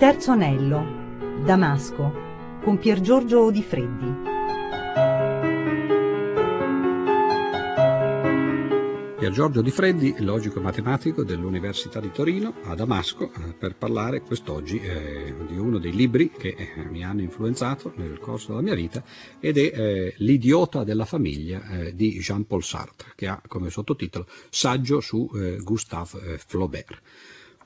terzo anello, Damasco, con Pier Giorgio Di Freddi. Pier Giorgio Di Freddi, logico matematico dell'Università di Torino a Damasco, eh, per parlare quest'oggi eh, di uno dei libri che eh, mi hanno influenzato nel corso della mia vita ed è eh, L'idiota della famiglia eh, di Jean-Paul Sartre, che ha come sottotitolo Saggio su eh, Gustave Flaubert.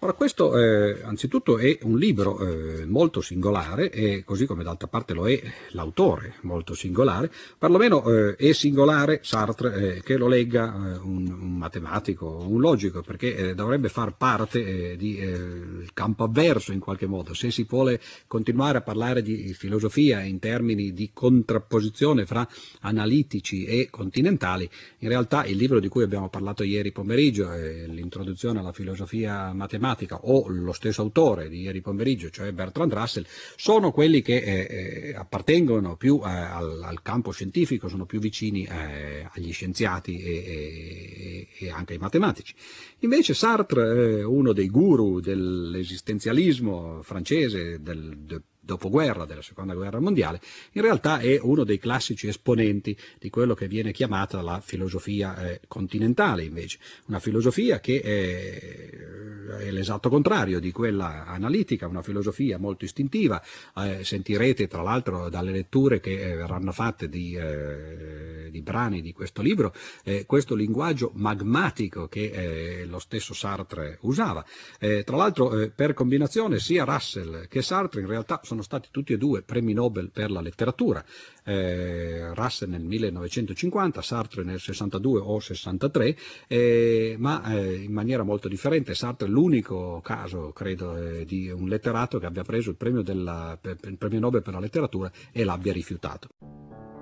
Ora, questo eh, anzitutto è un libro eh, molto singolare, e così come d'altra parte lo è l'autore molto singolare, perlomeno eh, è singolare Sartre eh, che lo legga eh, un, un, matematico, un logico, perché eh, dovrebbe far parte del campo avverso in qualche modo. Se si vuole continuare a parlare di filosofia in termini di contrapposizione fra analitici e continentali, in realtà il libro di cui abbiamo parlato ieri pomeriggio, l'introduzione alla filosofia matematica, matematica o lo stesso autore di ieri pomeriggio, cioè Bertrand Russell, sono quelli che eh, eh, appartengono più eh, al, al, campo scientifico, sono più vicini eh, agli scienziati e, e, e, anche ai matematici. Invece Sartre, uno dei guru dell'esistenzialismo francese, del, del dopoguerra, della seconda guerra mondiale, in realtà è uno dei classici esponenti di quello che viene chiamata la filosofia eh, continentale invece, una filosofia che è, è, l'esatto contrario di quella analitica, una filosofia molto istintiva, eh, sentirete tra l'altro dalle letture che eh, verranno fatte di, eh, di, brani di questo libro, eh, questo linguaggio magmatico che eh, lo stesso Sartre usava. tra l'altro per combinazione sia Russell che Sartre in realtà sono sono stati tutti e due premi Nobel per la letteratura, eh, Russell nel 1950, Sartre nel 62 o 63, eh, ma eh, in maniera molto differente. Sartre è l'unico caso, credo, eh, di un letterato che abbia preso il premio, della, il premio Nobel per la letteratura e l'abbia rifiutato.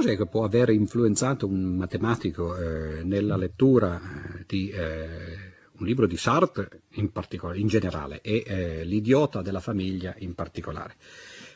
Cos'è che può aver influenzato un matematico eh, nella lettura eh, di eh, un libro di Sartre in, in generale e eh, L'idiota della famiglia in particolare?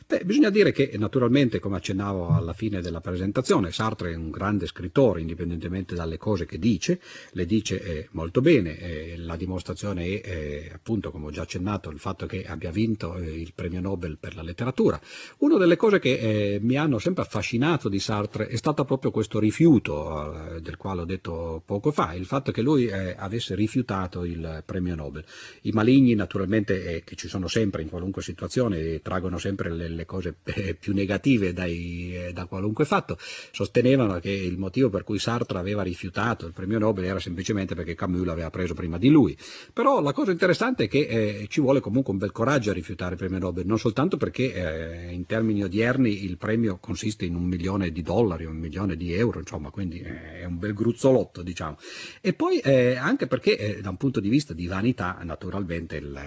Beh, bisogna dire che naturalmente, come accennavo alla fine della presentazione, Sartre è un grande scrittore, indipendentemente dalle cose che dice, le dice eh, molto bene, eh, la dimostrazione è eh, appunto, come ho già accennato, il fatto che abbia vinto eh, il premio Nobel per la letteratura. Una delle cose che eh, mi hanno sempre affascinato di Sartre è stato proprio questo rifiuto, eh, del quale ho detto poco fa, il fatto che lui avesse rifiutato il premio Nobel. I maligni naturalmente che ci sono sempre in qualunque situazione traggono sempre le le cose eh, più negative dai, eh, da qualunque fatto, sostenevano che il motivo per cui Sartre aveva rifiutato il premio Nobel era semplicemente perché Camus l'aveva preso prima di lui. Però la cosa interessante è che eh, ci vuole comunque un bel coraggio a rifiutare il premio Nobel, non soltanto perché eh, in termini odierni il premio consiste in un milione di dollari, un milione di euro, insomma, quindi eh, è un bel gruzzolotto, diciamo. E poi eh, anche perché da un punto di vista di vanità, naturalmente il,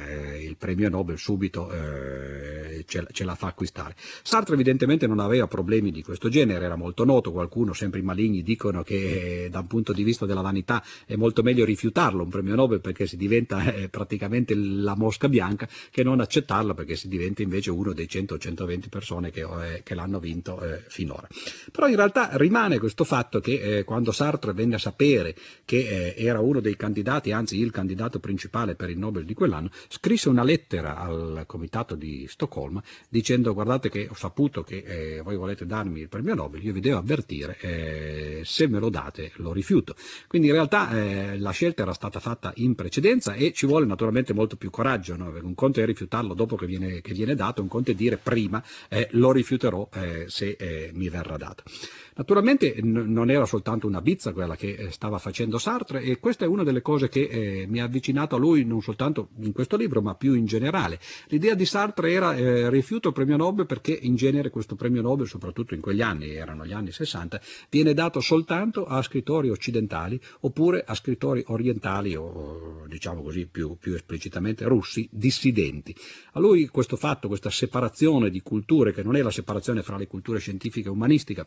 il premio Nobel subito ce, ce, la fa acquistare. Sartre evidentemente non aveva problemi di questo genere, era molto noto, qualcuno, sempre i maligni, dicono che eh, da un punto di vista della vanità è molto meglio rifiutarlo un premio Nobel perché si diventa eh, praticamente la mosca bianca che non accettarlo perché si diventa invece uno dei 100-120 persone che, eh, che l'hanno vinto eh, finora. Però in realtà rimane questo fatto che eh, quando Sartre venne a sapere che eh, era uno dei candidati, anzi il candidato principale per il Nobel di quell'anno, scrisse una lettera al comitato di Stoccolma dicendo guardate che ho saputo che eh, voi volete darmi il premio Nobel, io vi devo avvertire, eh, se me lo date lo rifiuto. Quindi in realtà eh, la scelta era stata fatta in precedenza e ci vuole naturalmente molto più coraggio, no? un conto è rifiutarlo dopo che viene, che viene dato, un conto è dire prima eh, lo rifiuterò eh, se eh, mi verrà dato. Naturalmente n- non era soltanto una bizza quella che eh, stava facendo Sartre e questa è una delle cose che eh, mi ha avvicinato a lui non soltanto in questo libro ma più in generale. L'idea di Sartre era eh, rifiuto il premio Nobel perché in genere questo premio Nobel, soprattutto in quegli anni, erano gli anni 60, viene dato soltanto a scrittori occidentali oppure a scrittori orientali o diciamo così più, più esplicitamente russi, dissidenti. A lui questo fatto, questa separazione di culture, che non è la separazione fra le culture scientifiche e umanistiche,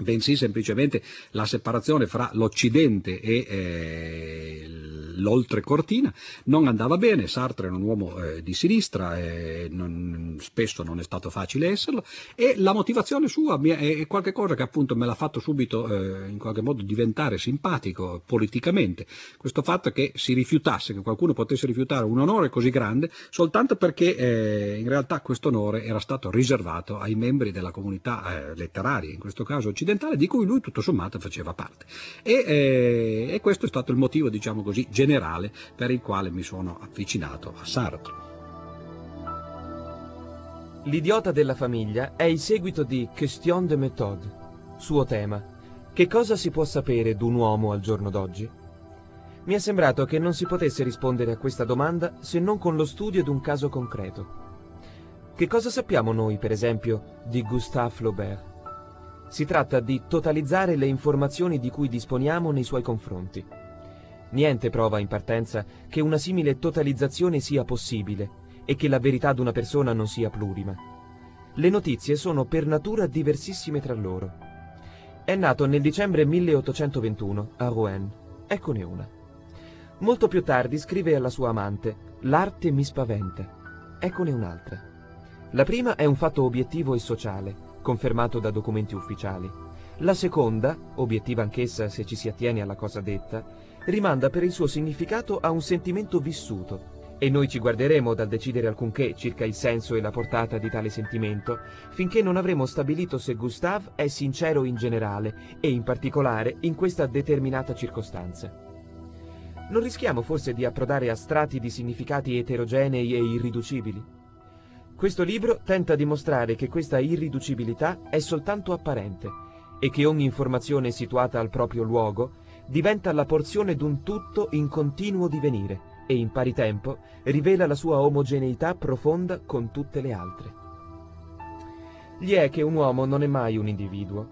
bensì semplicemente la separazione fra l'Occidente e eh, l'oltrecortina, non andava bene, Sartre era un uomo eh, di sinistra, eh, non, spesso non è stato facile esserlo, e la motivazione sua è, qualcosa che appunto me l'ha fatto subito eh, in qualche modo diventare simpatico politicamente, questo fatto che si rifiutasse, che qualcuno potesse rifiutare un onore così grande soltanto perché eh, in realtà questo onore era stato riservato ai membri della comunità eh, letteraria, in questo caso occidentale, di cui lui tutto sommato faceva parte. E, eh, e questo è stato il motivo, diciamo così, generale generale per il quale mi sono avvicinato a Sartre. L'idiota della famiglia è il seguito di Question de méthode, suo tema. Che cosa si può sapere d'un uomo al giorno d'oggi? Mi è sembrato che non si potesse rispondere a questa domanda se non con lo studio di un caso concreto. Che cosa sappiamo noi, per esempio, di Gustave Flaubert? Si tratta di totalizzare le informazioni di cui disponiamo nei suoi confronti. Niente prova in partenza che una simile totalizzazione sia possibile e che la verità di una persona non sia plurima. Le notizie sono per natura diversissime tra loro. È nato nel dicembre 1821 a Rouen. Eccone una. Molto più tardi scrive alla sua amante L'arte mi spaventa. Eccone un'altra. La prima è un fatto obiettivo e sociale, confermato da documenti ufficiali. La seconda, obiettiva anch'essa se ci si attiene alla cosa detta, rimanda per il suo significato a un sentimento vissuto, e noi ci guarderemo dal decidere alcunché circa il senso e la portata di tale sentimento, finché non avremo stabilito se Gustave è sincero in generale e in particolare in questa determinata circostanza. Non rischiamo forse di approdare a strati di significati eterogenei e irriducibili? Questo libro tenta di mostrare che questa irriducibilità è soltanto apparente e che ogni informazione situata al proprio luogo diventa la porzione d'un tutto in continuo divenire e in pari tempo rivela la sua omogeneità profonda con tutte le altre. Gli è che un uomo non è mai un individuo,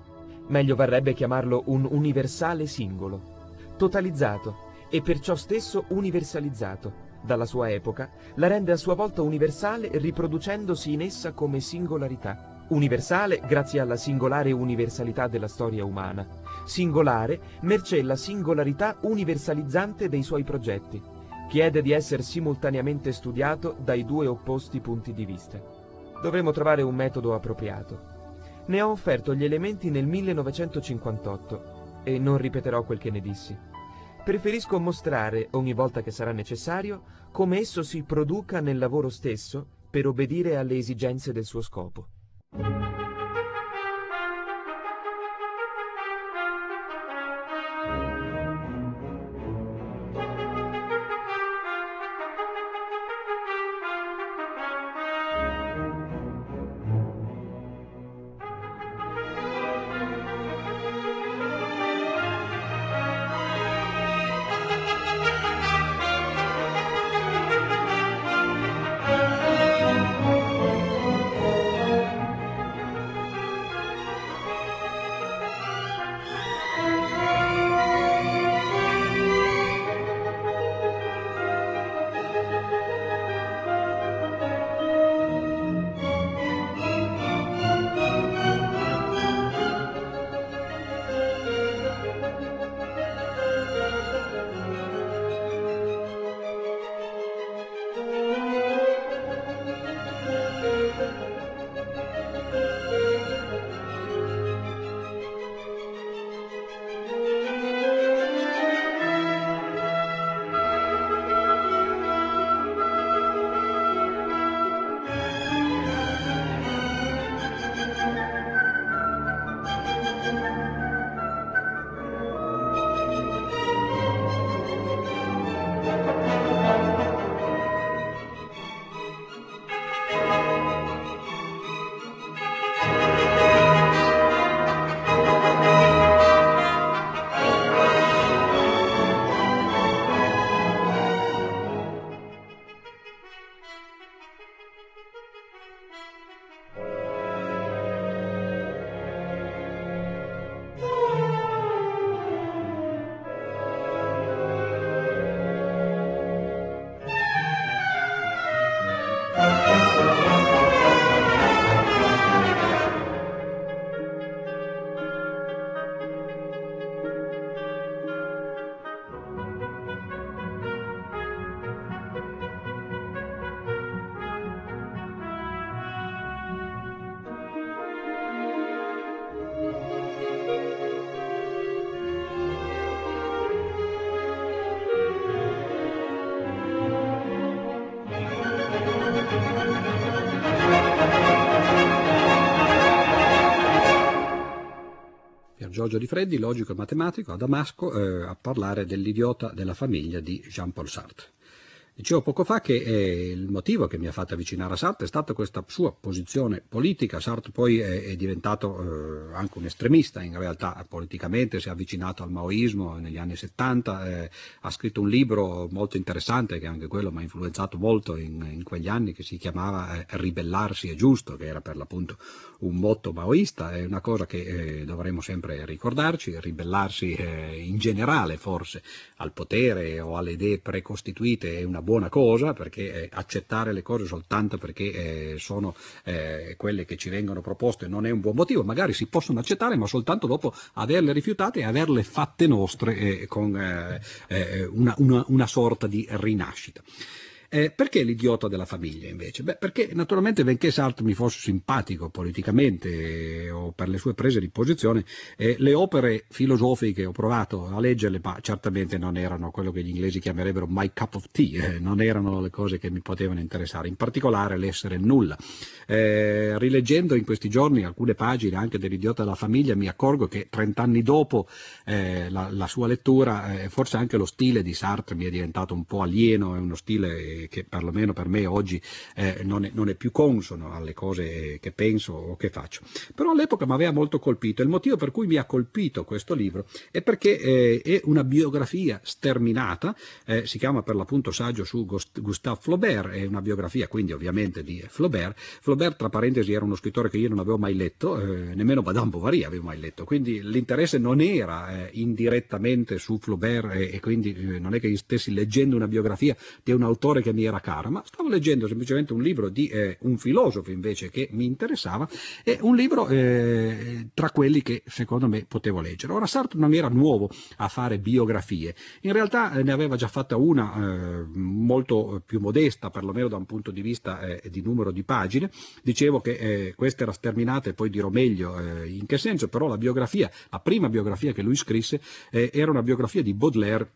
meglio varrebbe chiamarlo un universale singolo, totalizzato e perciò stesso universalizzato. Dalla sua epoca la rende a sua volta universale riproducendosi in essa come singolarità. Universale grazie alla singolare universalità della storia umana, singolare mercé la singolarità universalizzante dei suoi progetti. Chiede di essere simultaneamente studiato dai due opposti punti di vista. Dovremo trovare un metodo appropriato. Ne ho offerto gli elementi nel 1958 e non ripeterò quel che ne dissi. Preferisco mostrare, ogni volta che sarà necessario, come esso si produca nel lavoro stesso per obbedire alle esigenze del suo scopo. Giorgio Di Freddi, logico e matematico a Damasco, eh, a parlare dell'idiota della famiglia di Jean-Paul Sartre. Dicevo poco fa che eh, il motivo che mi ha fatto avvicinare a Sartre è stata questa sua posizione politica. Sartre poi è, è diventato eh, anche un estremista, in realtà politicamente si è avvicinato al maoismo negli anni 70, eh, ha scritto un libro molto interessante che anche quello mi ha influenzato molto in, in quegli anni che si chiamava eh, Ribellarsi è giusto, che era per l'appunto un motto maoista, è una cosa che eh, dovremmo sempre ricordarci, ribellarsi eh, in generale forse al potere o alle idee precostituite è una buona cosa perché eh, accettare le cose soltanto perché eh, sono eh, quelle che ci vengono proposte non è un buon motivo, magari si possono accettare ma soltanto dopo averle rifiutate e averle fatte nostre eh, con una, una, una sorta di rinascita. Eh, perché l'idiota della famiglia invece? Beh, perché naturalmente benché Sartre mi fosse simpatico politicamente eh, o per le sue prese di posizione, eh, le opere filosofiche ho provato a leggerle, ma certamente non erano quello che gli inglesi chiamerebbero my cup of tea, eh, non erano le cose che mi potevano interessare, in particolare l'essere nulla. Eh, rileggendo in questi giorni alcune pagine anche dell'idiota della famiglia mi accorgo che 30 anni dopo eh, la, la, sua lettura, forse anche lo stile di Sartre mi è diventato un po' alieno, è uno stile che perlomeno per me oggi eh, non, è, non, è, più consono alle cose che penso o che faccio. Però all'epoca mi aveva molto colpito. Il motivo per cui mi ha colpito questo libro è perché eh, è una biografia sterminata, eh, si chiama per l'appunto saggio su Gustave Flaubert, è una biografia quindi ovviamente di Flaubert. Flaubert, tra parentesi, era uno scrittore che io non avevo mai letto, eh, nemmeno Madame Bovary avevo mai letto, quindi l'interesse non era eh, indirettamente su Flaubert e quindi eh, non è che io stessi leggendo una biografia di un autore che che mi era cara, ma stavo leggendo semplicemente un libro di eh, un filosofo invece che mi interessava e un libro eh, tra quelli che secondo me potevo leggere. Ora Sartre non era nuovo a fare biografie, in realtà eh, ne aveva già fatta una eh, molto più modesta, perlomeno da un punto di vista eh, di numero di pagine. Dicevo che eh, questa era sterminata e poi dirò meglio in che senso, però la biografia, la prima biografia che lui scrisse era una biografia di Baudelaire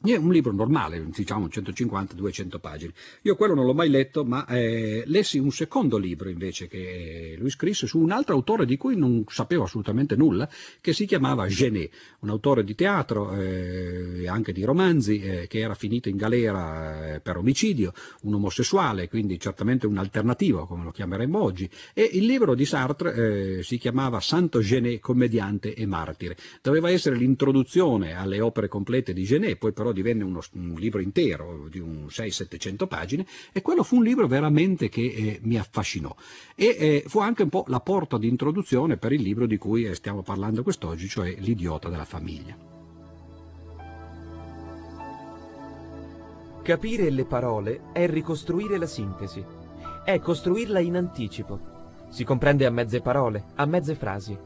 è un libro normale, diciamo 150-200 pagine. Io quello non l'ho mai letto, ma eh, lessi un secondo libro invece che lui scrisse su un altro autore di cui non sapevo assolutamente nulla, che si chiamava Genet, un autore di teatro e eh, anche di romanzi, eh, che era finito in galera eh, per omicidio, un omosessuale, quindi certamente un alternativo, come lo chiameremmo oggi. E il libro di Sartre eh, si chiamava Santo Genet, commediante e martire. Doveva essere l'introduzione alle opere complete di Genet, poi però però divenne uno, un libro intero di 600-700 pagine e quello fu un libro veramente che eh, mi affascinò e eh, fu anche un po' la porta di introduzione per il libro di cui eh, stiamo parlando quest'oggi, cioè L'idiota della famiglia. Capire le parole è ricostruire la sintesi, è costruirla in anticipo. Si comprende a mezze parole, a mezze frasi,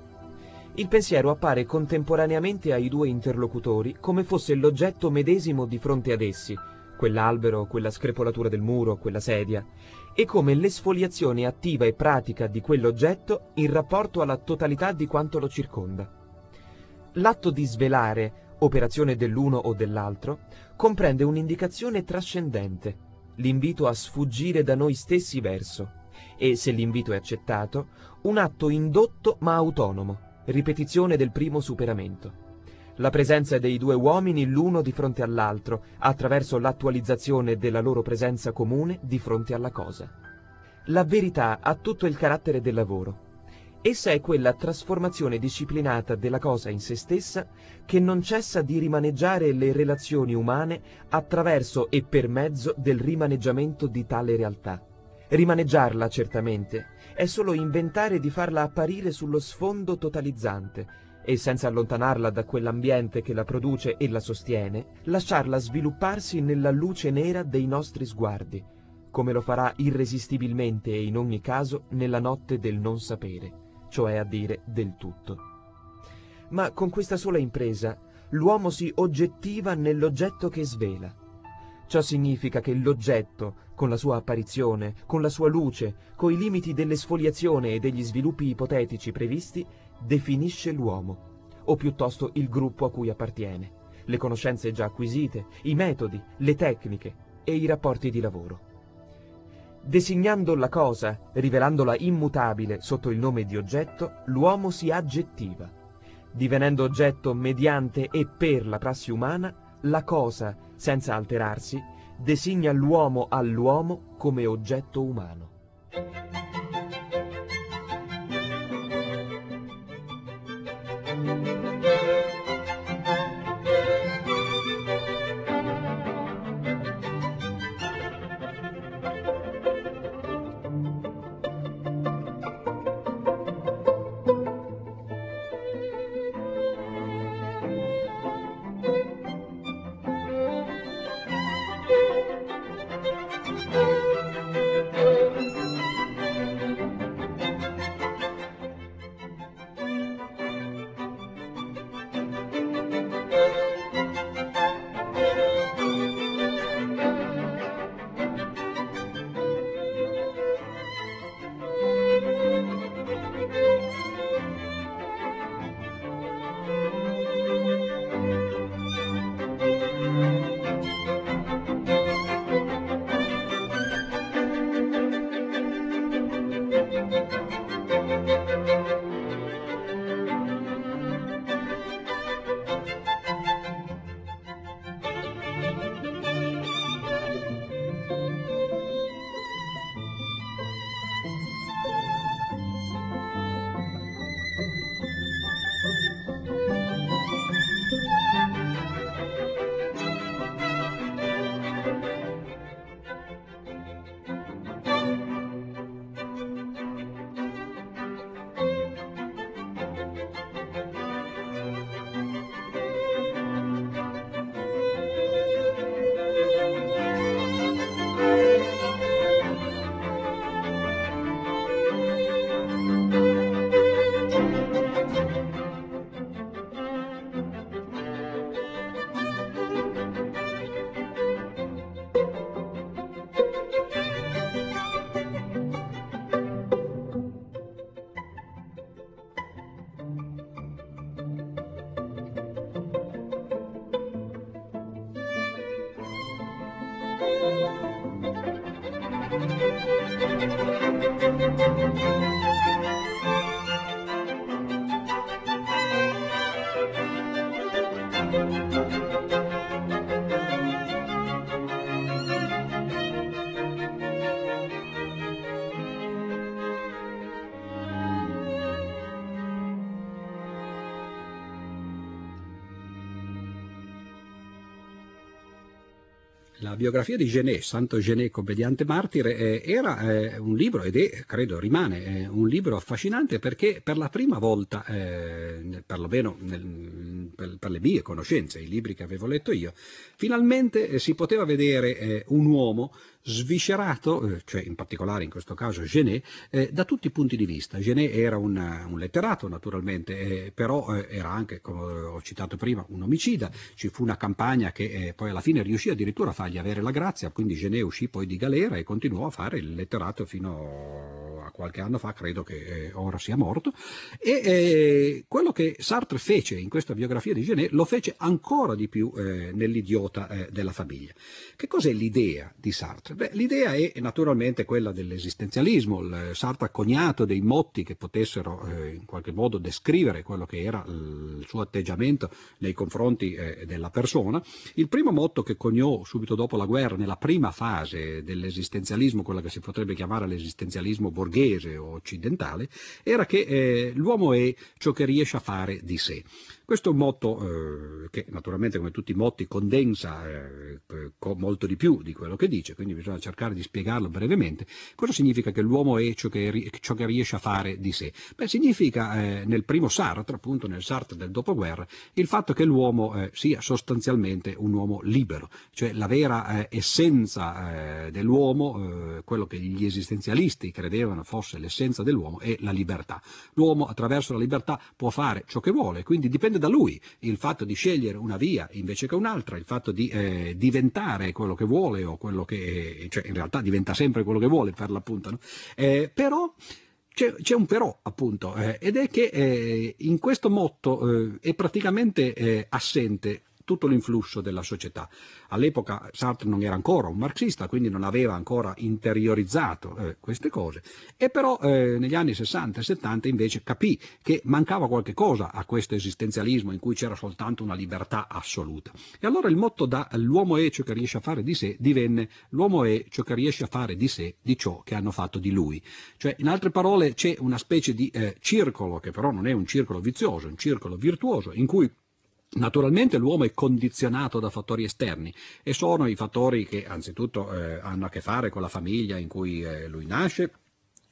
il pensiero appare contemporaneamente ai due interlocutori come fosse l'oggetto medesimo di fronte ad essi, quell'albero, quella screpolatura del muro, quella sedia, e come l'esfoliazione attiva e pratica di quell'oggetto in rapporto alla totalità di quanto lo circonda. L'atto di svelare, operazione dell'uno o dell'altro, comprende un'indicazione trascendente, l'invito a sfuggire da noi stessi verso, e, se l'invito è accettato, un atto indotto ma autonomo ripetizione del primo superamento. La presenza dei due uomini l'uno di fronte all'altro, attraverso l'attualizzazione della loro presenza comune di fronte alla cosa. La verità ha tutto il carattere del lavoro. Essa è quella trasformazione disciplinata della cosa in se stessa che non cessa di rimaneggiare le relazioni umane attraverso e per mezzo del rimaneggiamento di tale realtà. Rimaneggiarla, certamente, è solo inventare di farla apparire sullo sfondo totalizzante e senza allontanarla da quell'ambiente che la produce e la sostiene, lasciarla svilupparsi nella luce nera dei nostri sguardi, come lo farà irresistibilmente e in ogni caso nella notte del non sapere, cioè a dire del tutto. Ma con questa sola impresa l'uomo si oggettiva nell'oggetto che svela, Ciò significa che l'oggetto, con la sua apparizione, con la sua luce, coi limiti dell'esfoliazione e degli sviluppi ipotetici previsti, definisce l'uomo, o piuttosto il gruppo a cui appartiene, le conoscenze già acquisite, i metodi, le tecniche e i rapporti di lavoro. Designando la cosa, rivelandola immutabile sotto il nome di oggetto, l'uomo si aggettiva divenendo oggetto mediante e per la prassi umana, la cosa, senza alterarsi, designa l'uomo all'uomo come oggetto umano. La biografia di Genet, Santo Genet commediante martire, eh, era eh, un libro, ed è, credo rimane, eh, un libro affascinante perché per la prima volta, perlomeno nel, per, per, le mie conoscenze, i libri che avevo letto io, finalmente eh, si poteva vedere eh, un uomo sviscerato, eh, cioè in particolare in questo caso Genet, eh, da tutti i punti di vista. Genet era un, un letterato naturalmente, eh, però era anche, come ho citato prima, un omicida. Ci fu una campagna che poi alla fine riuscì addirittura a fargli avere la grazia, quindi Genet uscì poi di galera e continuò a fare il letterato fino a qualche anno fa, credo che ora sia morto. E quello che Sartre fece in questa biografia di Genet lo fece ancora di più nell'idiota della famiglia. Che cos'è l'idea di Sartre? Beh, l'idea è naturalmente quella dell'esistenzialismo, il Sartre ha coniato dei motti che potessero eh, in qualche modo descrivere quello che era il suo atteggiamento nei confronti eh, della persona. Il primo motto che coniò subito dopo la guerra, nella prima fase dell'esistenzialismo, quella che si potrebbe chiamare l'esistenzialismo borghese o occidentale, era che eh, l'uomo è ciò che riesce a fare di sé. Questo motto eh, che naturalmente come tutti i motti condensa eh, molto di più di quello che dice, quindi bisogna cercare di spiegarlo brevemente. Cosa significa che l'uomo è ciò che, ciò che riesce a fare di sé? Beh, significa eh, nel primo Sartre, appunto nel Sartre del dopoguerra, il fatto che l'uomo eh, sia sostanzialmente un uomo libero, cioè la vera eh, essenza eh, dell'uomo, quello che gli esistenzialisti credevano fosse l'essenza dell'uomo, è la libertà. L'uomo attraverso la libertà può fare ciò che vuole, quindi dipende da lui il fatto di scegliere una via invece che un'altra, il fatto di eh, diventare quello che vuole o quello che, cioè in realtà diventa sempre quello che vuole per l'appunto, no? eh, però c'è, c'è, un però, appunto, eh, ed è che eh, in questo motto eh, è praticamente eh, assente tutto l'influsso della società. All'epoca Sartre non era ancora un marxista, quindi non aveva ancora interiorizzato eh, queste cose, e però eh, negli anni 60 e 70 invece capì che mancava qualche cosa a questo esistenzialismo in cui c'era soltanto una libertà assoluta. E allora il motto da l'uomo è ciò che riesce a fare di sé divenne l'uomo è ciò che riesce a fare di sé di ciò che hanno fatto di lui. Cioè, in altre parole, c'è una specie di eh, circolo, che però non è un circolo vizioso, è un circolo virtuoso, in cui Naturalmente l'uomo è condizionato da fattori esterni e sono i fattori che anzitutto eh, hanno a che fare con la famiglia in cui eh, lui nasce,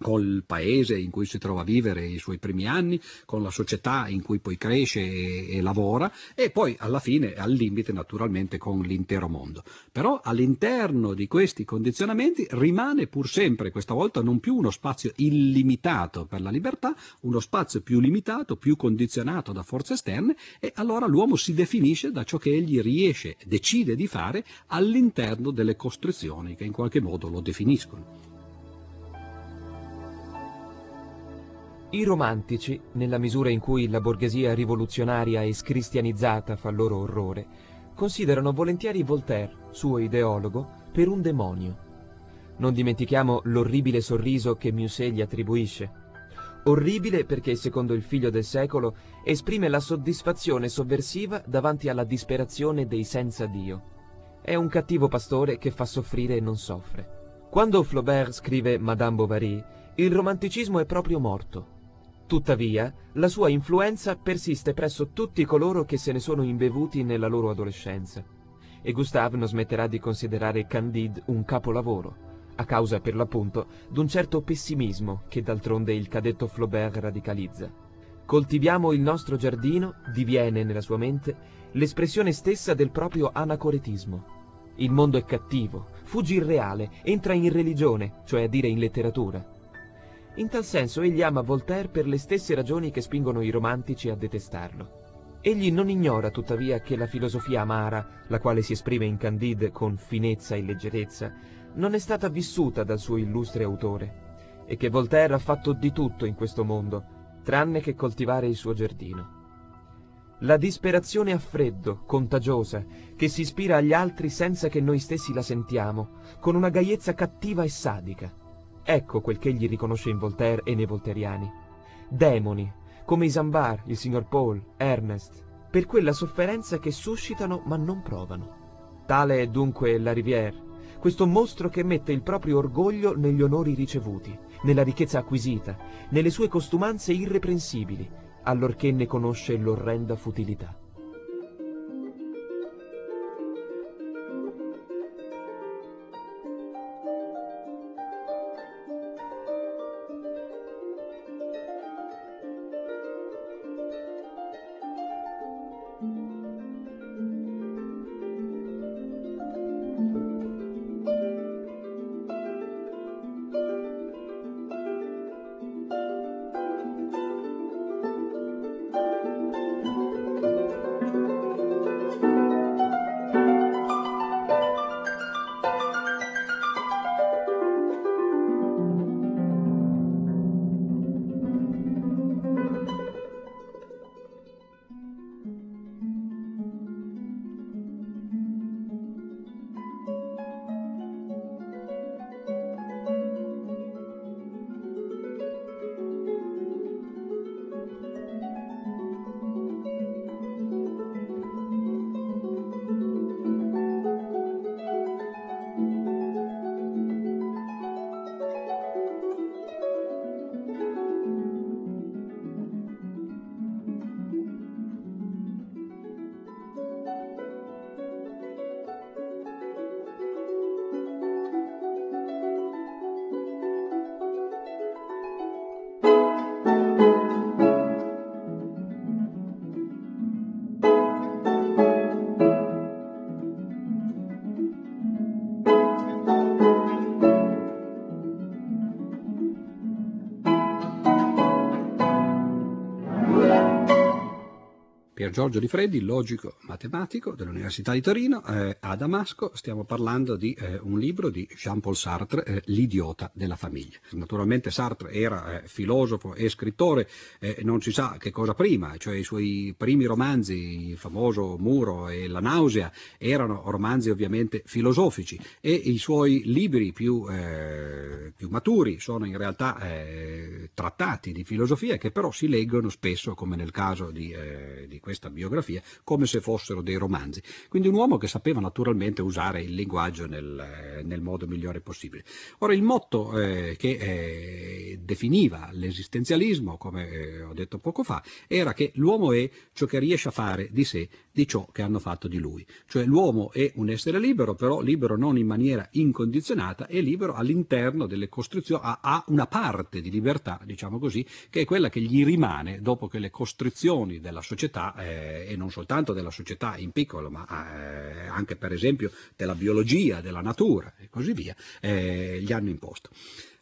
col paese in cui si trova a vivere i suoi primi anni, con la società in cui poi cresce e, e, lavora e poi alla fine al limite naturalmente con l'intero mondo. Però all'interno di questi condizionamenti rimane pur sempre, questa volta non più uno spazio illimitato per la libertà, uno spazio più limitato, più condizionato da forze esterne e allora l'uomo si definisce da ciò che egli riesce, decide di fare all'interno delle costrizioni che in qualche modo lo definiscono. I romantici, nella misura in cui la borghesia rivoluzionaria e scristianizzata fa loro orrore, considerano volentieri Voltaire, suo ideologo, per un demonio. Non dimentichiamo l'orribile sorriso che Musset gli attribuisce. Orribile perché, secondo il figlio del secolo, esprime la soddisfazione sovversiva davanti alla disperazione dei senza Dio. È un cattivo pastore che fa soffrire e non soffre. Quando Flaubert scrive Madame Bovary, il romanticismo è proprio morto. Tuttavia, la sua influenza persiste presso tutti coloro che se ne sono imbevuti nella loro adolescenza. E Gustave non smetterà di considerare Candide un capolavoro, a causa per l'appunto d'un certo pessimismo che d'altronde il cadetto Flaubert radicalizza. Coltiviamo il nostro giardino diviene nella sua mente l'espressione stessa del proprio anacoretismo. Il mondo è cattivo, fuggi il reale, entra in religione, cioè a dire in letteratura. In tal senso egli ama Voltaire per le stesse ragioni che spingono i romantici a detestarlo. Egli non ignora tuttavia che la filosofia amara, la quale si esprime in Candide con finezza e leggerezza, non è stata vissuta dal suo illustre autore, e che Voltaire ha fatto di tutto in questo mondo, tranne che coltivare il suo giardino. La disperazione a freddo, contagiosa, che si ispira agli altri senza che noi stessi la sentiamo, con una gaiezza cattiva e sadica, Ecco quel che egli riconosce in Voltaire e nei volteriani. Demoni, come Isambard, il signor Paul, Ernest, per quella sofferenza che suscitano ma non provano. Tale è dunque la Rivière, questo mostro che mette il proprio orgoglio negli onori ricevuti, nella ricchezza acquisita, nelle sue costumanze irreprensibili, allorché ne conosce l'orrenda futilità. Giorgio Di Freddi, logico matematico dell'Università di Torino, eh, a Damasco stiamo parlando di eh, un libro di Jean-Paul Sartre, eh, L'idiota della famiglia. Naturalmente Sartre era eh, filosofo e scrittore, eh, non si sa che cosa prima, cioè i suoi primi romanzi, il famoso Muro e La nausea, erano romanzi ovviamente filosofici e i suoi libri più, eh, più maturi sono in realtà trattati di filosofia che però si leggono spesso, come nel caso di, di questa biografia, come se fossero dei romanzi. Quindi un uomo che sapeva naturalmente usare il linguaggio nel, nel modo migliore possibile. Ora il motto eh, che eh, definiva l'esistenzialismo, come eh, ho detto poco fa, era che l'uomo è ciò che riesce a fare di sé di ciò che hanno fatto di lui. Cioè l'uomo è un essere libero, però libero non in maniera incondizionata, è libero all'interno delle costrizioni, ha, una parte di libertà, diciamo così, che è quella che gli rimane dopo che le costrizioni della società, eh, e non soltanto della società in piccolo, ma eh, anche per esempio della biologia, della natura e così via, eh, gli hanno imposto.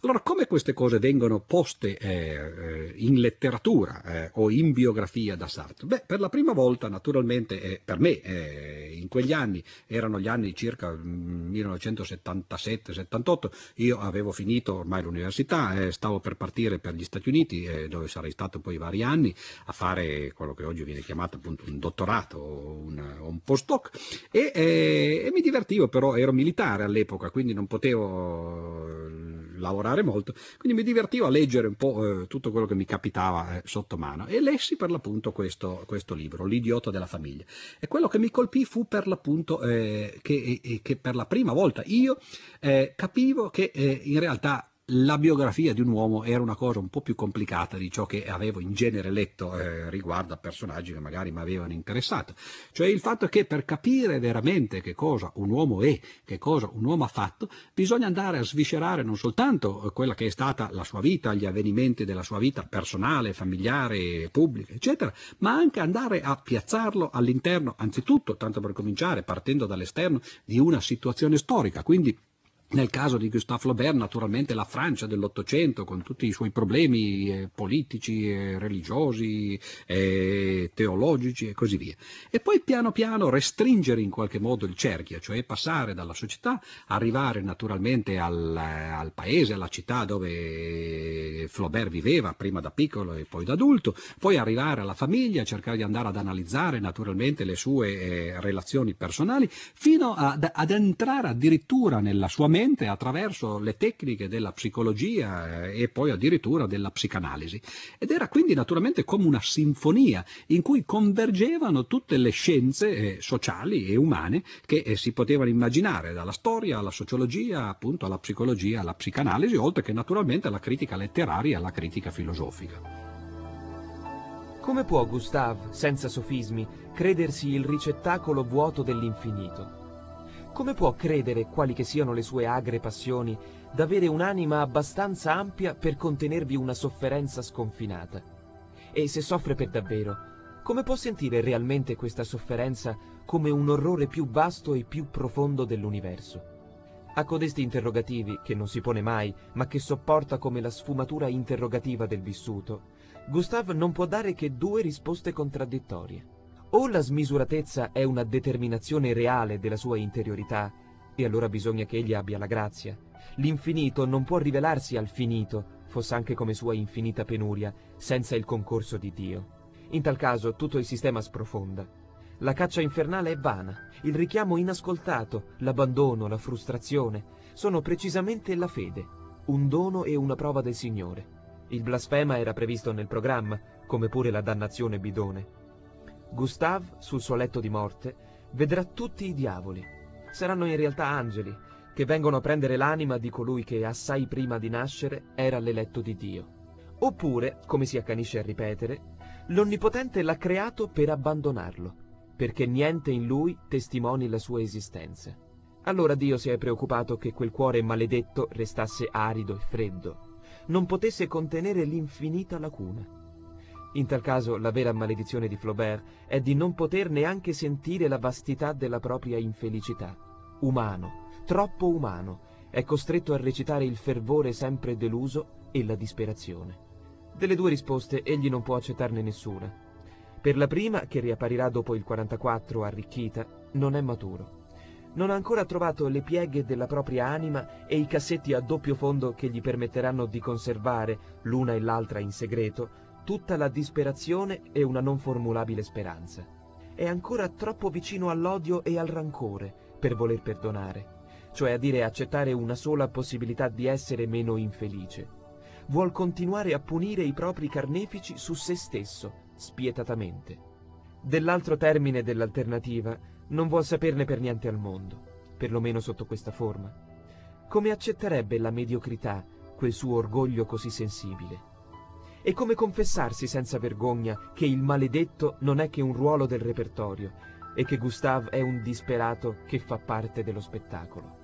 Allora, come queste cose vengono poste eh, eh, in letteratura eh, o in biografia da Sartre? Beh, per la prima volta, naturalmente, eh, per me, eh, in quegli anni, erano gli anni circa 1977-78, io avevo finito ormai l'università, eh, stavo per partire per gli Stati Uniti, dove sarei stato poi vari anni, a fare quello che oggi viene chiamato appunto un dottorato o un, un postdoc, e, e mi divertivo, però ero militare all'epoca, quindi non potevo lavorare molto, quindi mi divertivo a leggere un po' eh, tutto quello che mi capitava eh, sotto mano e lessi per l'appunto questo, questo, libro, L'idiota della famiglia. E quello che mi colpì fu per l'appunto eh, che, che, per la prima volta io eh, capivo che eh, in realtà la biografia di un uomo era una cosa un po' più complicata di ciò che avevo in genere letto eh, riguardo a personaggi che magari mi avevano interessato. Cioè il fatto che per capire veramente che cosa un uomo è, che cosa un uomo ha fatto, bisogna andare a sviscerare non soltanto quella che è stata la sua vita, gli avvenimenti della sua vita personale, familiare, pubblica, eccetera, ma anche andare a piazzarlo all'interno, anzitutto, tanto per cominciare, partendo dall'esterno, di una situazione storica. Quindi nel caso di Gustave Flaubert, naturalmente la Francia dell'Ottocento, con tutti i suoi problemi eh, politici, eh, religiosi, eh, teologici e così via. E poi piano piano restringere in qualche modo il cerchio, cioè passare dalla società, arrivare naturalmente al, al paese, alla città dove Flaubert viveva, prima da piccolo e poi da adulto, poi arrivare alla famiglia, cercare di andare ad analizzare naturalmente le sue eh, relazioni personali, fino ad, ad entrare addirittura nella sua mente mente attraverso le tecniche della psicologia eh, e poi addirittura della psicanalisi. Ed era quindi naturalmente come una sinfonia in cui convergevano tutte le scienze eh, sociali e umane che eh, si potevano immaginare, dalla storia alla sociologia, appunto alla psicologia, alla psicanalisi, oltre che naturalmente alla critica letteraria e alla critica filosofica. Come può Gustave, senza sofismi, credersi il ricettacolo vuoto dell'infinito? Come può credere, quali che siano le sue agre passioni, d'avere un'anima abbastanza ampia per contenervi una sofferenza sconfinata? E se soffre per davvero, come può sentire realmente questa sofferenza come un orrore più vasto e più profondo dell'universo? A codesti interrogativi, che non si pone mai, ma che sopporta come la sfumatura interrogativa del vissuto, Gustave non può dare che due risposte contraddittorie. O la smisuratezza è una determinazione reale della sua interiorità, e allora bisogna che egli abbia la grazia. L'infinito non può rivelarsi al finito, fosse anche come sua infinita penuria, senza il concorso di Dio. In tal caso tutto il sistema sprofonda. La caccia infernale è vana, il richiamo inascoltato, l'abbandono, la frustrazione, sono precisamente la fede, un dono e una prova del Signore. Il blasfema era previsto nel programma, come pure la dannazione bidone. Gustave, sul suo letto di morte, vedrà tutti i diavoli. Saranno in realtà angeli, che vengono a prendere l'anima di colui che assai prima di nascere era l'eletto di Dio. Oppure, come si accanisce a ripetere, l'Onnipotente l'ha creato per abbandonarlo, perché niente in lui testimoni la sua esistenza. Allora Dio si è preoccupato che quel cuore maledetto restasse arido e freddo, non potesse contenere l'infinita lacuna. In tal caso la vera maledizione di Flaubert è di non poter neanche sentire la vastità della propria infelicità. Umano, troppo umano, è costretto a recitare il fervore sempre deluso e la disperazione. Delle due risposte egli non può accettarne nessuna. Per la prima, che riapparirà dopo il 44 arricchita, non è maturo. Non ha ancora trovato le pieghe della propria anima e i cassetti a doppio fondo che gli permetteranno di conservare, l'una e l'altra in segreto, tutta la disperazione e una non formulabile speranza. È ancora troppo vicino all'odio e al rancore per voler perdonare, cioè a dire accettare una sola possibilità di essere meno infelice. Vuol continuare a punire i propri carnefici su se stesso, spietatamente. Dell'altro termine dell'alternativa non vuol saperne per niente al mondo, perlomeno sotto questa forma. Come accetterebbe la mediocrità quel suo orgoglio così sensibile? E come confessarsi senza vergogna che il maledetto non è che un ruolo del repertorio e che Gustave è un disperato che fa parte dello spettacolo?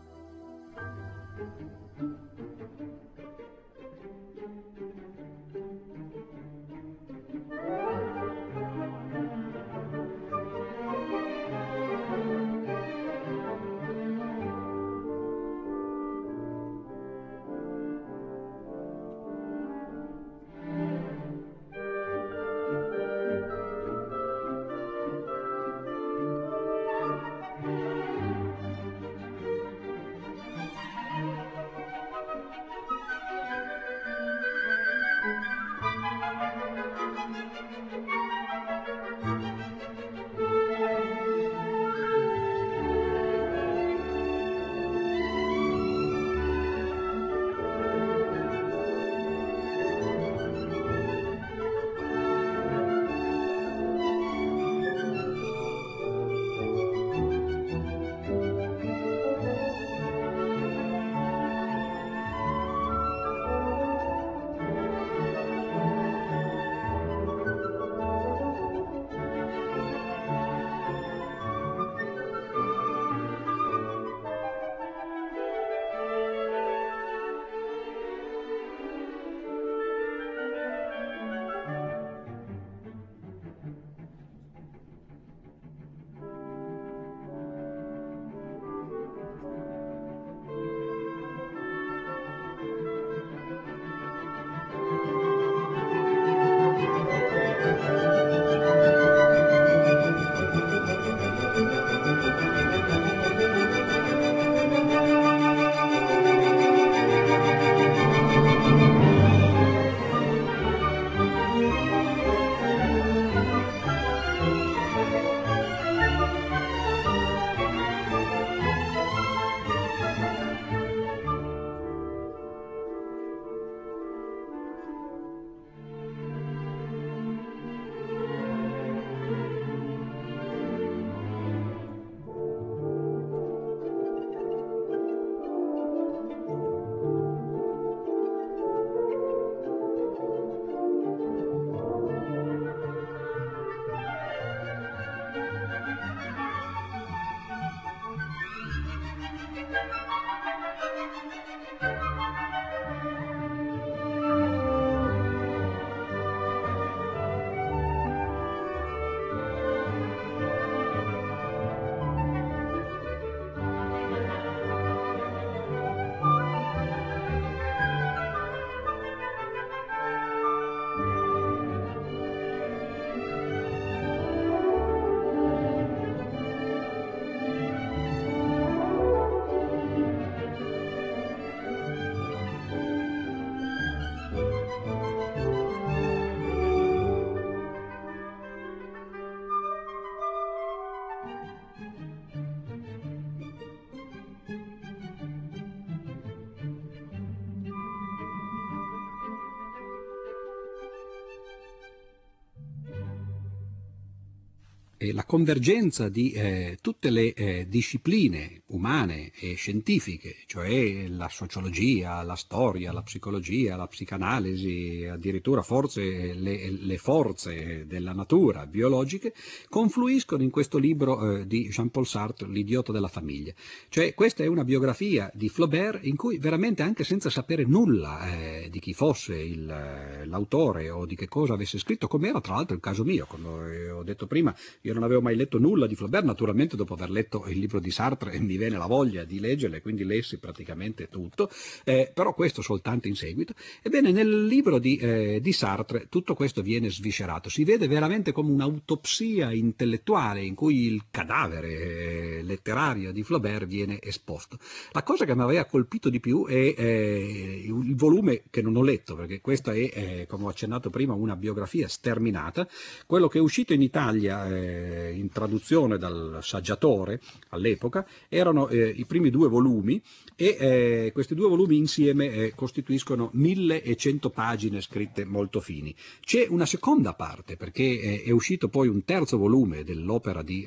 La convergenza di eh, tutte le eh, discipline umane e scientifiche, cioè la sociologia, la storia, la psicologia, la psicanalisi, addirittura forse le, le forze della natura biologiche, confluiscono in questo libro eh, di Jean-Paul Sartre, L'idiota della famiglia. Cioè questa è una biografia di Flaubert in cui veramente anche senza sapere nulla eh, di chi fosse il, eh, l'autore o di che cosa avesse scritto, come era tra l'altro il caso mio, come ho detto prima, io non avevo mai letto nulla di Flaubert, naturalmente dopo aver letto il libro di Sartre mi viene la voglia di leggerle, quindi lessi praticamente tutto, eh, però questo soltanto in seguito. Ebbene, nel libro di, eh, di Sartre tutto questo viene sviscerato, si vede veramente come un'autopsia intellettuale in cui il cadavere eh, letterario di Flaubert viene esposto. La cosa che mi aveva colpito di più è eh, il volume che non ho letto, perché questa è, eh, come ho accennato prima, una biografia sterminata, quello che è uscito in Italia eh, in traduzione dal saggiatore all'epoca erano eh, i primi due volumi e eh, questi due volumi insieme eh, costituiscono 1100 pagine scritte molto fini. C'è una seconda parte perché eh, è uscito poi un terzo volume dell'opera di,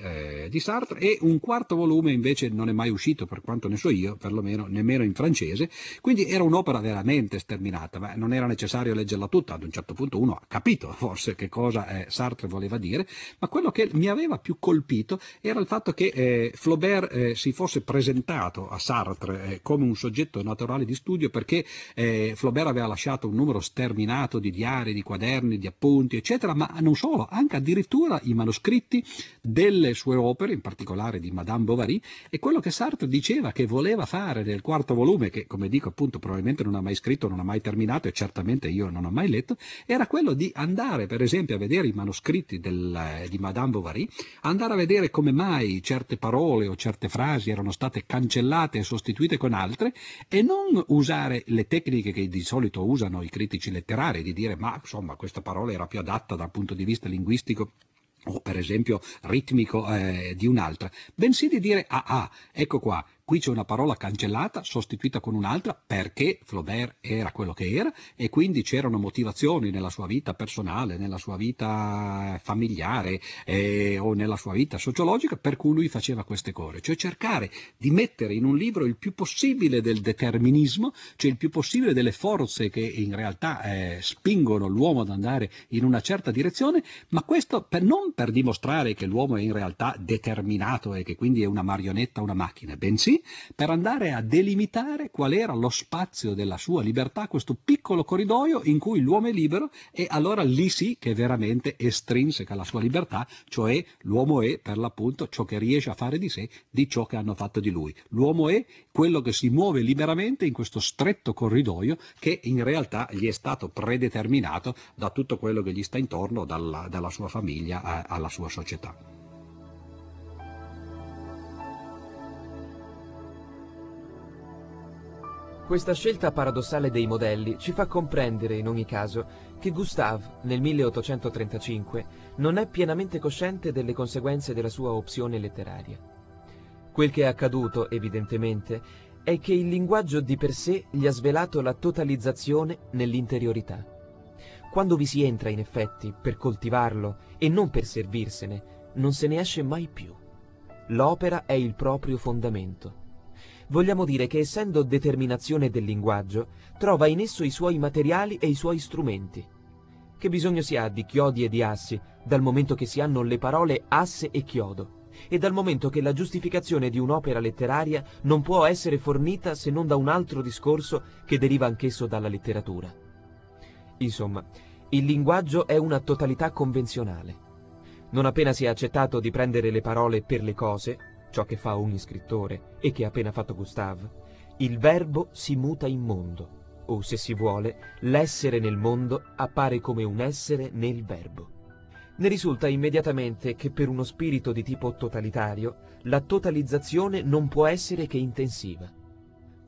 di, Sartre e un quarto volume invece non è mai uscito per quanto ne so io, perlomeno nemmeno in francese, quindi era un'opera veramente sterminata, ma non era necessario leggerla tutta, ad un certo punto uno ha capito forse che cosa eh, Sartre voleva dire, ma quello che mi aveva più colpito era il fatto che eh, Flaubert si fosse presentato a Sartre come un soggetto naturale di studio perché eh, Flaubert aveva lasciato un numero sterminato di diari, di quaderni, di appunti, eccetera, ma non solo, anche addirittura i manoscritti delle sue opere, in particolare di Madame Bovary, e quello che Sartre diceva che voleva fare nel quarto volume, che come dico appunto probabilmente non ha mai scritto, non ha mai terminato e certamente io non ho mai letto, era quello di andare per esempio a vedere i manoscritti del, di Madame Bovary, andare a vedere come mai certe parole o certe frasi erano state cancellate e sostituite con altre e non usare le tecniche che di solito usano i critici letterari, di dire ma insomma questa parola era più adatta dal punto di vista linguistico o per esempio ritmico eh, di un'altra, bensì di dire ah ah, ecco qua, Qui c'è una parola cancellata, sostituita con un'altra, perché Flaubert era quello che era e quindi c'erano motivazioni nella sua vita personale, nella sua vita familiare eh, o nella sua vita sociologica per cui lui faceva queste cose. Cioè cercare di mettere in un libro il più possibile del determinismo, cioè il più possibile delle forze che in realtà eh, spingono l'uomo ad andare in una certa direzione, ma questo per, non per dimostrare che l'uomo è in realtà determinato e che quindi è una marionetta, una macchina, bensì per andare a delimitare qual era lo spazio della sua libertà, questo piccolo corridoio in cui l'uomo è libero e allora lì sì che veramente estrinseca la sua libertà, cioè l'uomo è per l'appunto ciò che riesce a fare di sé di ciò che hanno fatto di lui. L'uomo è quello che si muove liberamente in questo stretto corridoio che in realtà gli è stato predeterminato da tutto quello che gli sta intorno, dalla, dalla sua famiglia alla sua società. Questa scelta paradossale dei modelli ci fa comprendere in ogni caso che Gustave, nel 1835, non è pienamente cosciente delle conseguenze della sua opzione letteraria. Quel che è accaduto, evidentemente, è che il linguaggio di per sé gli ha svelato la totalizzazione nell'interiorità. Quando vi si entra, in effetti, per coltivarlo e non per servirsene, non se ne esce mai più. L'opera è il proprio fondamento vogliamo dire che essendo determinazione del linguaggio, trova in esso i suoi materiali e i suoi strumenti. Che bisogno si ha di chiodi e di assi, dal momento che si hanno le parole asse e chiodo, e dal momento che la giustificazione di un'opera letteraria non può essere fornita se non da un altro discorso che deriva anch'esso dalla letteratura. Insomma, il linguaggio è una totalità convenzionale. Non appena si è accettato di prendere le parole per le cose, ciò che fa ogni scrittore e che ha appena fatto Gustave, il verbo si muta in mondo, o se si vuole, l'essere nel mondo appare come un essere nel verbo. Ne risulta immediatamente che per uno spirito di tipo totalitario la totalizzazione non può essere che intensiva.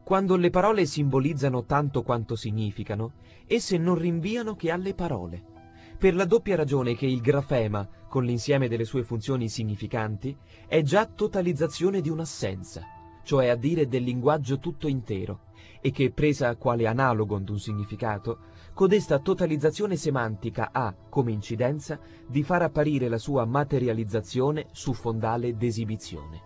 Quando le parole simbolizzano tanto quanto significano, esse non rinviano che alle parole per la doppia ragione che il grafema, con l'insieme delle sue funzioni significanti, è già totalizzazione di un'assenza, cioè a dire del linguaggio tutto intero, e che, presa quale analogo d'un significato, codesta totalizzazione semantica ha, come incidenza, di far apparire la sua materializzazione su fondale d'esibizione.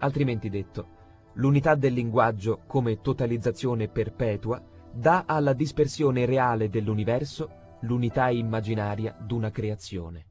Altrimenti detto, l'unità del linguaggio come totalizzazione perpetua dà alla dispersione reale dell'universo l'unità immaginaria d'una creazione.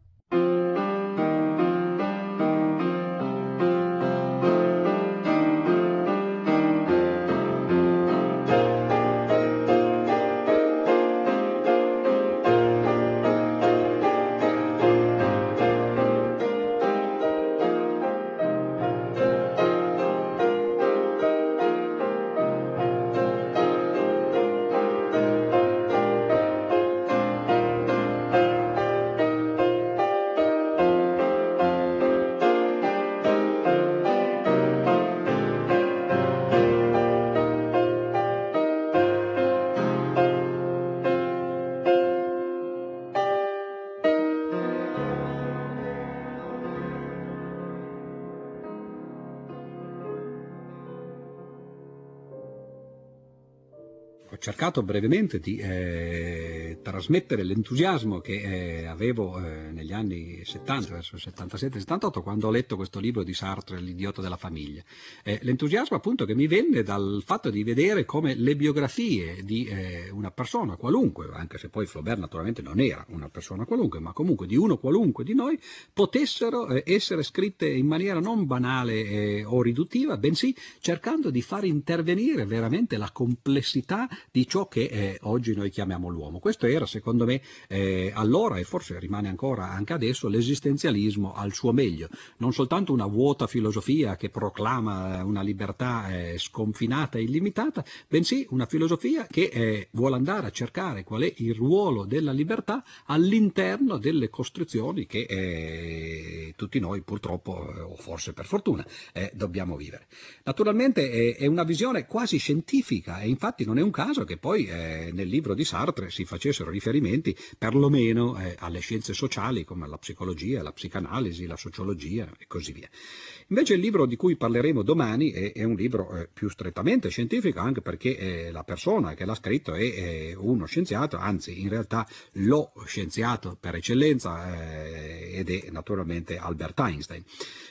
Cercato brevemente di eh, trasmettere l'entusiasmo che eh, avevo eh, negli anni 70, verso il 77-78, quando ho letto questo libro di Sartre, L'idiota della famiglia. Eh, l'entusiasmo appunto che mi venne dal fatto di vedere come le biografie di eh, una persona qualunque, anche se poi Flaubert naturalmente non era una persona qualunque, ma comunque di uno qualunque di noi, potessero eh, essere scritte in maniera non banale o riduttiva, bensì cercando di far intervenire veramente la complessità di ciò che eh, oggi noi chiamiamo l'uomo. Questo era secondo me eh, allora e forse rimane ancora anche adesso l'esistenzialismo al suo meglio, non soltanto una vuota filosofia che proclama una libertà eh, sconfinata e illimitata, bensì una filosofia che eh, vuole andare a cercare qual è il ruolo della libertà all'interno delle costruzioni che eh, tutti noi purtroppo, eh, o forse per fortuna, dobbiamo vivere. Naturalmente è una visione quasi scientifica e infatti non è un caso che poi eh, nel libro di Sartre si facessero riferimenti perlomeno eh, alle scienze sociali come la psicologia, la psicanalisi, la sociologia e così via. Invece il libro di cui parleremo domani è, è un libro eh, più strettamente scientifico anche perché eh, la persona che l'ha scritto è, è, uno scienziato, anzi in realtà lo scienziato per eccellenza eh, ed è naturalmente Albert Einstein.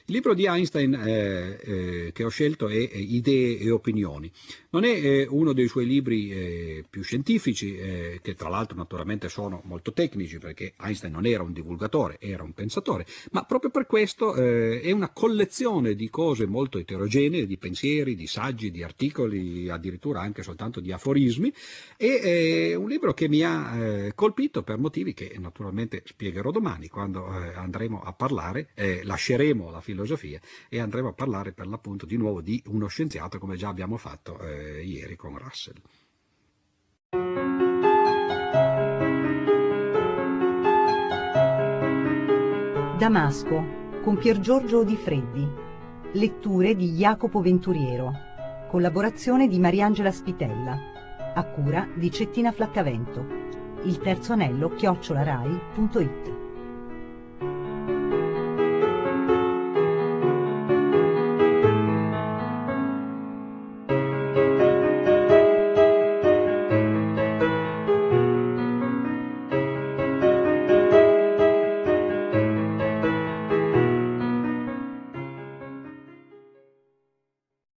Il libro di Einstein eh, eh, che ho scelto è Idee e opinioni. Non è uno dei suoi libri più scientifici, che tra l'altro naturalmente sono molto tecnici perché Einstein non era un divulgatore, era un pensatore, ma proprio per questo è una collezione collezione di cose molto eterogenee, di pensieri, di saggi, di articoli, addirittura anche soltanto di aforismi, e è un libro che mi ha eh, colpito per motivi che naturalmente spiegherò domani quando eh, andremo a parlare, eh, lasceremo la filosofia e andremo a parlare per l'appunto di nuovo di uno scienziato come già abbiamo fatto eh, ieri con Russell. Damasco con Pier Giorgio Di Freddi. Letture di Jacopo Venturiero. Collaborazione di Mariangela Spitella. A cura di Cettina Flaccavento. Il terzo anello chiocciolarai.it